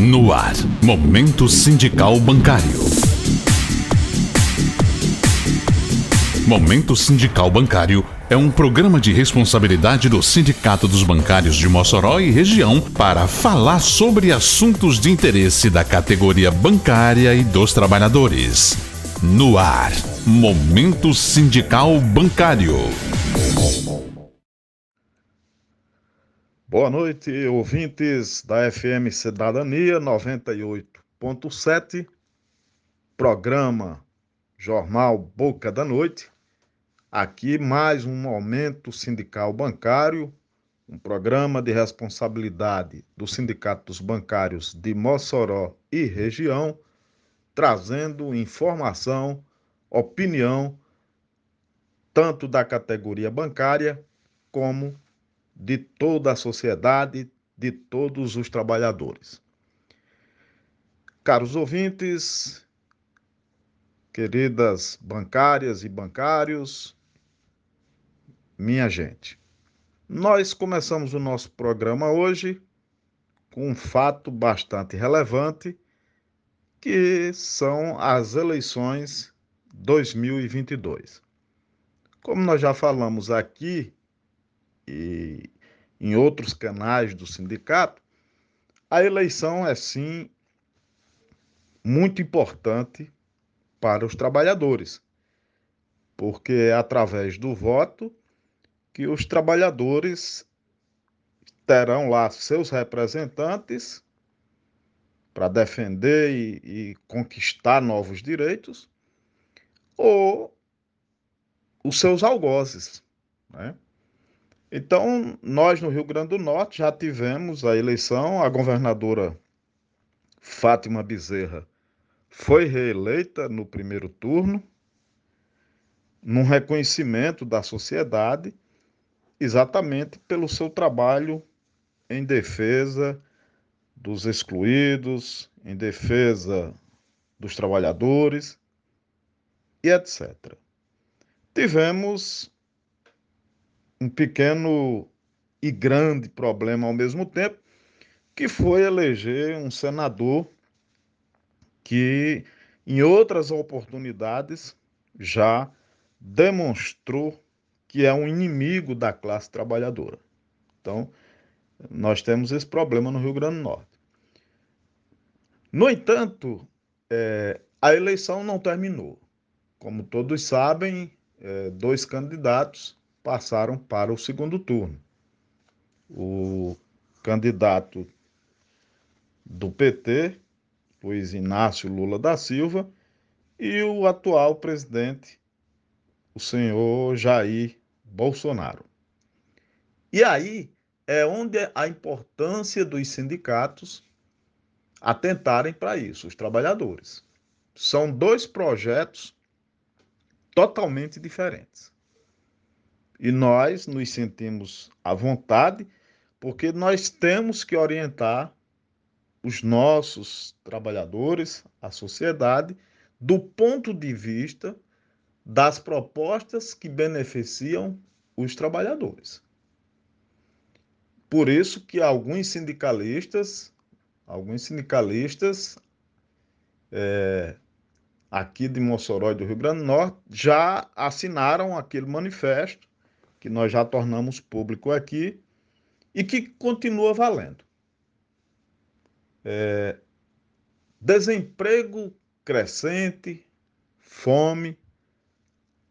No ar, Momento Sindical Bancário. Momento Sindical Bancário é um programa de responsabilidade do Sindicato dos Bancários de Mossoró e região para falar sobre assuntos de interesse da categoria bancária e dos trabalhadores. No ar, Momento Sindical Bancário. Boa noite, ouvintes da FM Cidadania 98.7, programa Jornal Boca da Noite. Aqui mais um momento sindical bancário, um programa de responsabilidade do Sindicato dos Bancários de Mossoró e região, trazendo informação, opinião, tanto da categoria bancária como de toda a sociedade, de todos os trabalhadores. Caros ouvintes, queridas bancárias e bancários, minha gente, nós começamos o nosso programa hoje com um fato bastante relevante, que são as eleições 2022. Como nós já falamos aqui e em outros canais do sindicato, a eleição é sim muito importante para os trabalhadores, porque é através do voto que os trabalhadores terão lá seus representantes para defender e, e, conquistar novos direitos, ou os seus algozes. Né? Então, nós no Rio Grande do Norte já tivemos a eleição, a governadora Fátima Bezerra foi reeleita no primeiro turno, num reconhecimento da sociedade, exatamente pelo seu trabalho em defesa dos excluídos, em defesa dos trabalhadores e etc. Tivemos um pequeno e grande problema ao mesmo tempo, que foi eleger um senador que, em outras oportunidades, já demonstrou que é um inimigo da classe trabalhadora. Então, nós temos esse problema no Rio Grande do Norte. No entanto, é, a eleição não terminou. Como todos sabem, é, dois candidatos passaram para o segundo turno. O candidato do PT, Luiz Inácio Lula da Silva, e o atual presidente, o senhor Jair Bolsonaro. E aí é onde a importância dos sindicatos atentarem para isso, os trabalhadores. São dois projetos totalmente diferentes. E nós nos sentimos à vontade, porque nós temos que orientar os nossos trabalhadores, a sociedade, do ponto de vista das propostas que beneficiam os trabalhadores. Por isso que alguns sindicalistas, alguns sindicalistas é, aqui de Mossoró e do Rio Grande do Norte já assinaram aquele manifesto que nós já tornamos público aqui e que continua valendo. É, desemprego crescente, fome,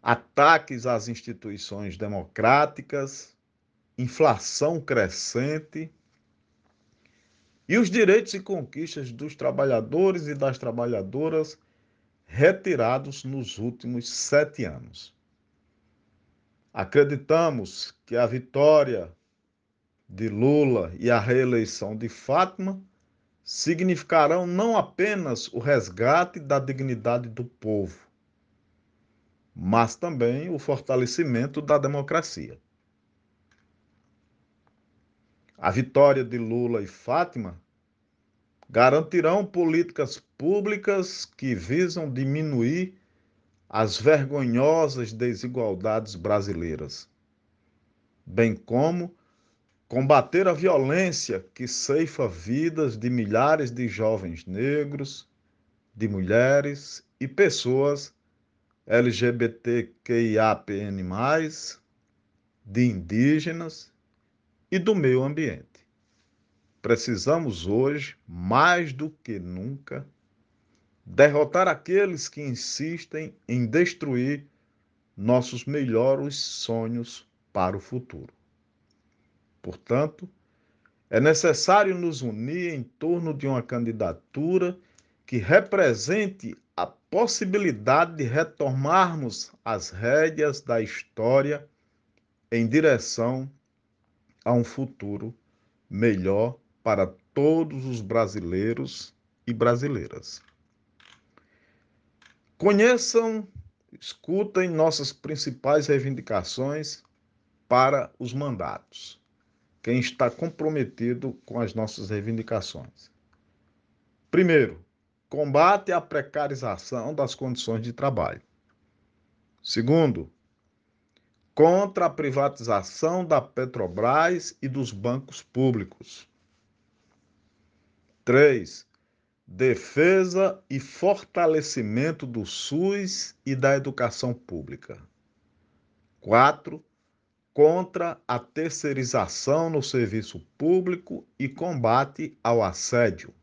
ataques às instituições democráticas, inflação crescente e os direitos e conquistas dos trabalhadores e das trabalhadoras retirados nos últimos sete anos. Acreditamos que a vitória de Lula e a reeleição de Fátima significarão não apenas o resgate da dignidade do povo, mas também o fortalecimento da democracia. A vitória de Lula e Fátima garantirão políticas públicas que visam diminuir as vergonhosas desigualdades brasileiras, bem como combater a violência que ceifa vidas de milhares de jovens negros, de mulheres e pessoas LGBTQIAPN+, de indígenas e do meio ambiente. Precisamos hoje, mais do que nunca, derrotar aqueles que insistem em destruir nossos melhores sonhos para o futuro. Portanto, é necessário nos unir em torno de uma candidatura que represente a possibilidade de retomarmos as rédeas da história em direção a um futuro melhor para todos os brasileiros e brasileiras. Conheçam, escutem nossas principais reivindicações para os mandatos. Quem está comprometido com as nossas reivindicações. Primeiro, combate à precarização das condições de trabalho. Segundo, contra a privatização da Petrobras e dos bancos públicos. 3. Defesa e fortalecimento do SUS e da educação pública. 4. Contra a terceirização no serviço público e combate ao assédio.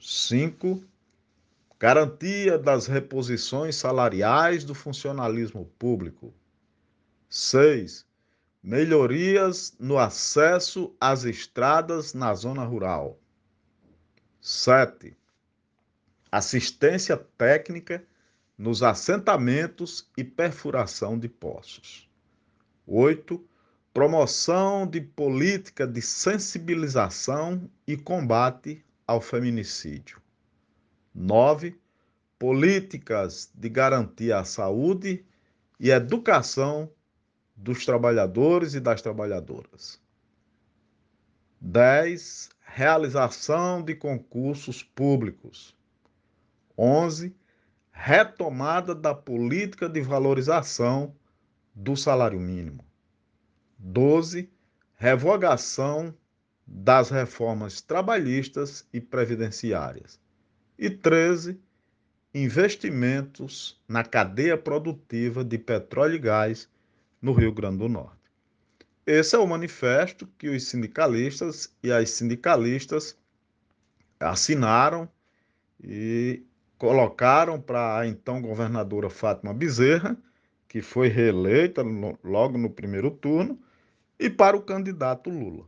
5 garantia das reposições salariais do funcionalismo público. 6. Melhorias no acesso às estradas na zona rural. 7. Assistência técnica nos assentamentos e perfuração de poços. 8. Promoção de política de sensibilização e combate ao feminicídio. 9. Políticas de garantia à saúde e educação dos trabalhadores e das trabalhadoras. 10. Realização de concursos públicos. 11. Retomada da política de valorização do salário mínimo. 12. Revogação das reformas trabalhistas e previdenciárias. E 13. Investimentos na cadeia produtiva de petróleo e gás no Rio Grande do Norte. Esse é o manifesto que os sindicalistas e as sindicalistas assinaram e colocaram para a então governadora Fátima Bezerra, que foi reeleita logo no primeiro turno, e para o candidato Lula.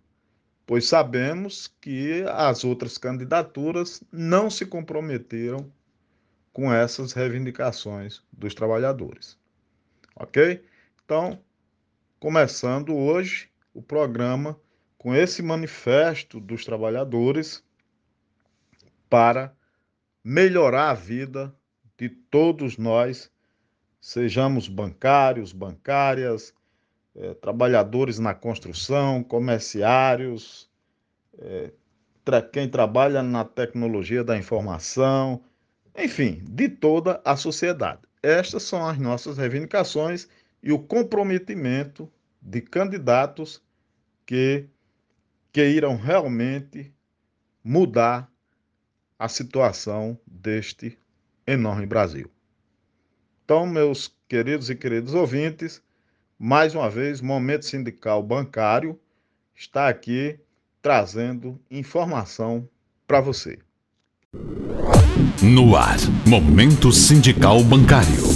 Pois sabemos que as outras candidaturas não se comprometeram com essas reivindicações dos trabalhadores. Ok? Então, começando hoje o programa com esse manifesto dos trabalhadores para melhorar a vida de todos nós, sejamos bancários, bancárias, eh, trabalhadores na construção, comerciários, eh, quem trabalha na tecnologia da informação, enfim, de toda a sociedade. Estas são as nossas reivindicações e o comprometimento de candidatos que queiram realmente mudar a situação deste enorme Brasil. Então, meus queridos e queridos ouvintes, mais uma vez, Momento Sindical Bancário está aqui trazendo informação para você. No ar, Momento Sindical Bancário.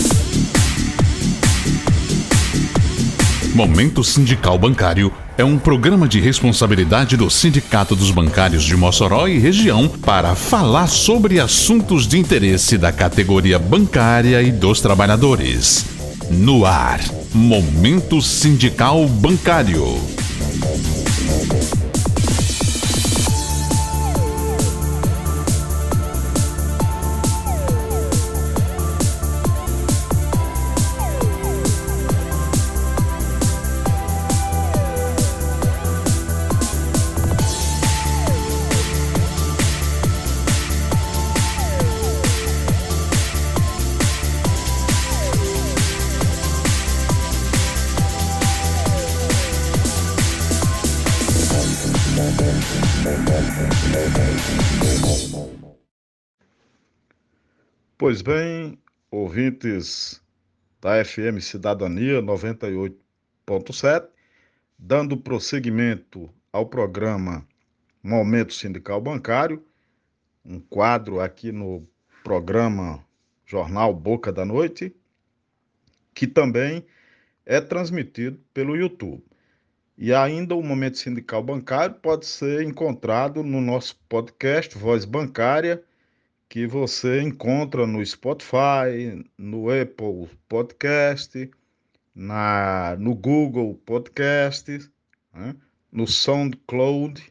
Momento Sindical Bancário é um programa de responsabilidade do Sindicato dos Bancários de Mossoró e região para falar sobre assuntos de interesse da categoria bancária e dos trabalhadores. No ar, Momento Sindical Bancário. Pois bem, ouvintes da FM Cidadania 98.7, dando prosseguimento ao programa Momento Sindical Bancário, um quadro aqui no programa Jornal Boca da Noite, que também é transmitido pelo YouTube. E ainda o Momento Sindical Bancário pode ser encontrado no nosso podcast Voz Bancária que você encontra no Spotify, no Apple Podcast, na, no Google Podcast, né? no SoundCloud,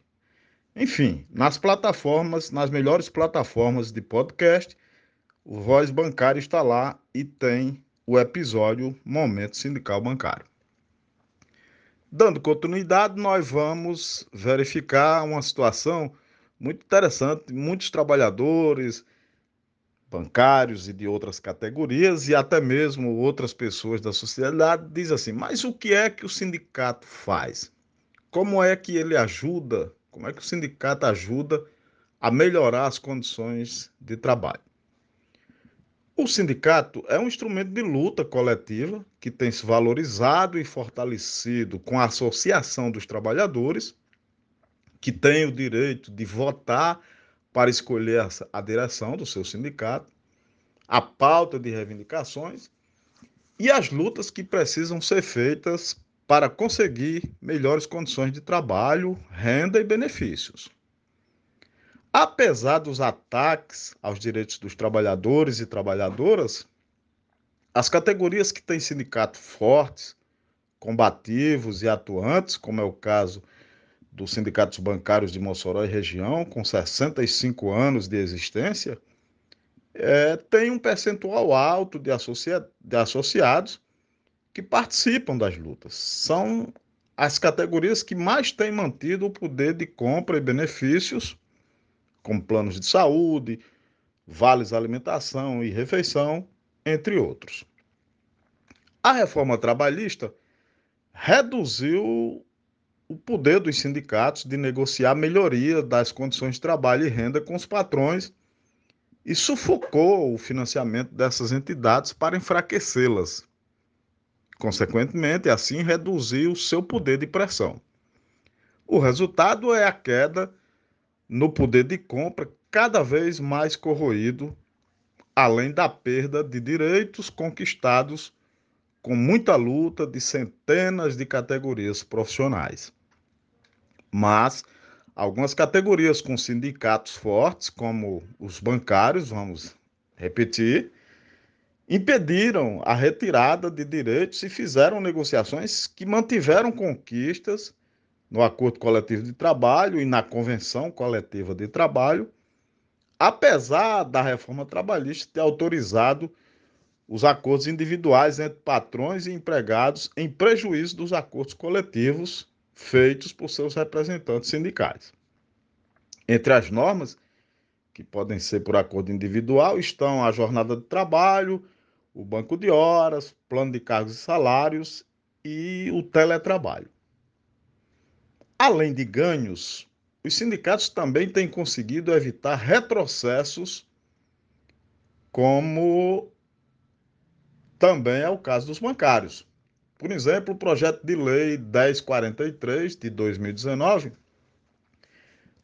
enfim, nas plataformas, nas melhores plataformas de podcast, o Voz Bancário está lá e tem o episódio Momento Sindical Bancário. Dando continuidade, nós vamos verificar uma situação muito interessante. Muitos trabalhadores, bancários e de outras categorias, e até mesmo outras pessoas da sociedade, dizem assim: mas o que é que o sindicato faz? Como é que ele ajuda? Como é que o sindicato ajuda a melhorar as condições de trabalho? O sindicato é um instrumento de luta coletiva que tem se valorizado e fortalecido com a associação dos trabalhadores que tem o direito de votar para escolher a direção do seu sindicato, a pauta de reivindicações e as lutas que precisam ser feitas para conseguir melhores condições de trabalho, renda e benefícios. Apesar dos ataques aos direitos dos trabalhadores e trabalhadoras, as categorias que têm sindicatos fortes, combativos e atuantes, como é o caso dos sindicatos bancários de Mossoró e região, com 65 anos de existência, é, tem um percentual alto de, associa de associados que participam das lutas. São as categorias que mais têm mantido o poder de compra e benefícios, como planos de saúde, vales alimentação e refeição, entre outros. A reforma trabalhista reduziu o poder dos sindicatos de negociar melhoria das condições de trabalho e renda com os patrões e sufocou o financiamento dessas entidades para enfraquecê-las. Consequentemente, assim reduziu o seu poder de pressão. O resultado é a queda no poder de compra cada vez mais corroído, além da perda de direitos conquistados com muita luta de centenas de categorias profissionais. Mas algumas categorias com sindicatos fortes, como os bancários, vamos repetir, impediram a retirada de direitos e fizeram negociações que mantiveram conquistas no acordo coletivo de trabalho e na convenção coletiva de trabalho, apesar da reforma trabalhista ter autorizado os acordos individuais entre patrões e empregados em prejuízo dos acordos coletivos feitos por seus representantes sindicais. Entre as normas, que podem ser por acordo individual, estão a jornada de trabalho, o banco de horas, plano de cargos e salários e o teletrabalho. Além de ganhos, os sindicatos também têm conseguido evitar retrocessos, como também é o caso dos bancários. Por exemplo, o projeto de lei 1043 de 2019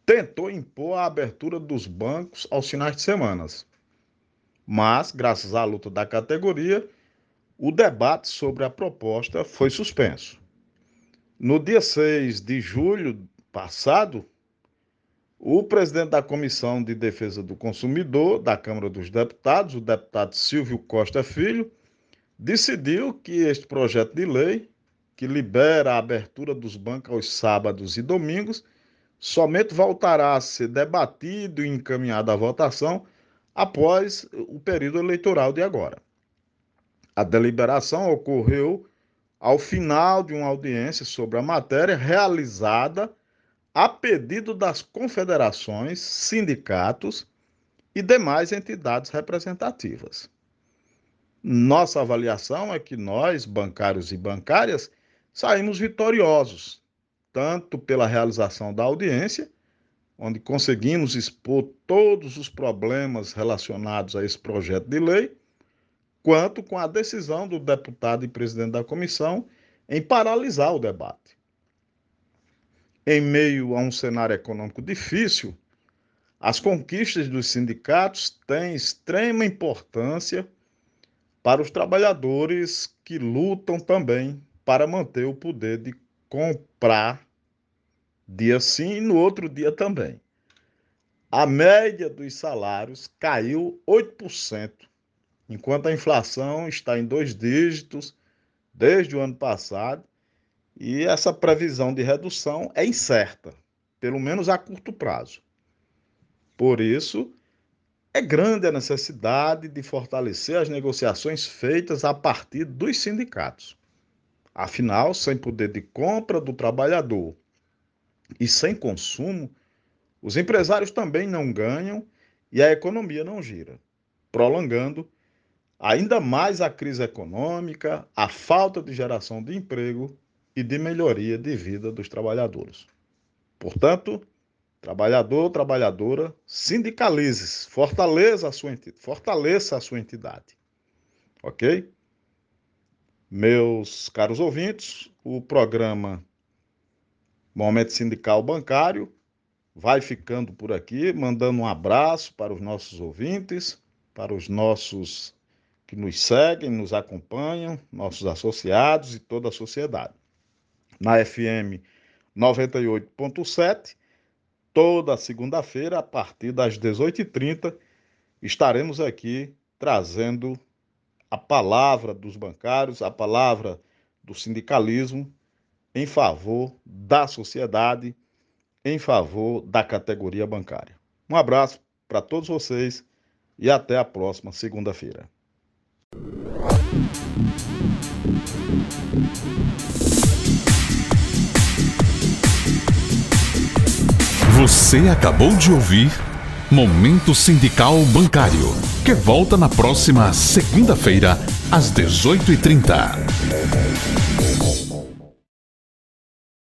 tentou impor a abertura dos bancos aos finais de semana. Mas, graças à luta da categoria, o debate sobre a proposta foi suspenso. No dia 6 de julho passado, o presidente da Comissão de Defesa do Consumidor da Câmara dos Deputados, o deputado Silvio Costa Filho, decidiu que este projeto de lei, que libera a abertura dos bancos aos sábados e domingos, somente voltará a ser debatido e encaminhado à votação após o período eleitoral de agora. A deliberação ocorreu ao final de uma audiência sobre a matéria realizada a pedido das confederações, sindicatos e demais entidades representativas. Nossa avaliação é que nós, bancários e bancárias, saímos vitoriosos, tanto pela realização da audiência, onde conseguimos expor todos os problemas relacionados a esse projeto de lei, quanto com a decisão do deputado e presidente da comissão em paralisar o debate. Em meio a um cenário econômico difícil, as conquistas dos sindicatos têm extrema importância para os trabalhadores que lutam também para manter o poder de comprar dia sim e no outro dia também. A média dos salários caiu 8%, enquanto a inflação está em dois dígitos desde o ano passado, e essa previsão de redução é incerta, pelo menos a curto prazo. Por isso, é grande a necessidade de fortalecer as negociações feitas a partir dos sindicatos. Afinal, sem poder de compra do trabalhador e sem consumo, os empresários também não ganham e a economia não gira, prolongando ainda mais a crise econômica, a falta de geração de emprego e de melhoria de vida dos trabalhadores. Portanto, trabalhador, trabalhadora, sindicalize-se, fortaleça a sua entidade, fortaleça a sua entidade. OK? Meus caros ouvintes, o programa Momento Sindical Bancário vai ficando por aqui, mandando um abraço para os nossos ouvintes, para os nossos que nos seguem, nos acompanham, nossos associados e toda a sociedade. Na FM 98.7, toda segunda-feira, a partir das 18h30, estaremos aqui trazendo a palavra dos bancários, a palavra do sindicalismo em favor da sociedade, em favor da categoria bancária. Um abraço para todos vocês e até a próxima segunda-feira. Você acabou de ouvir Momento Sindical Bancário, que volta na próxima segunda-feira, às 18h30.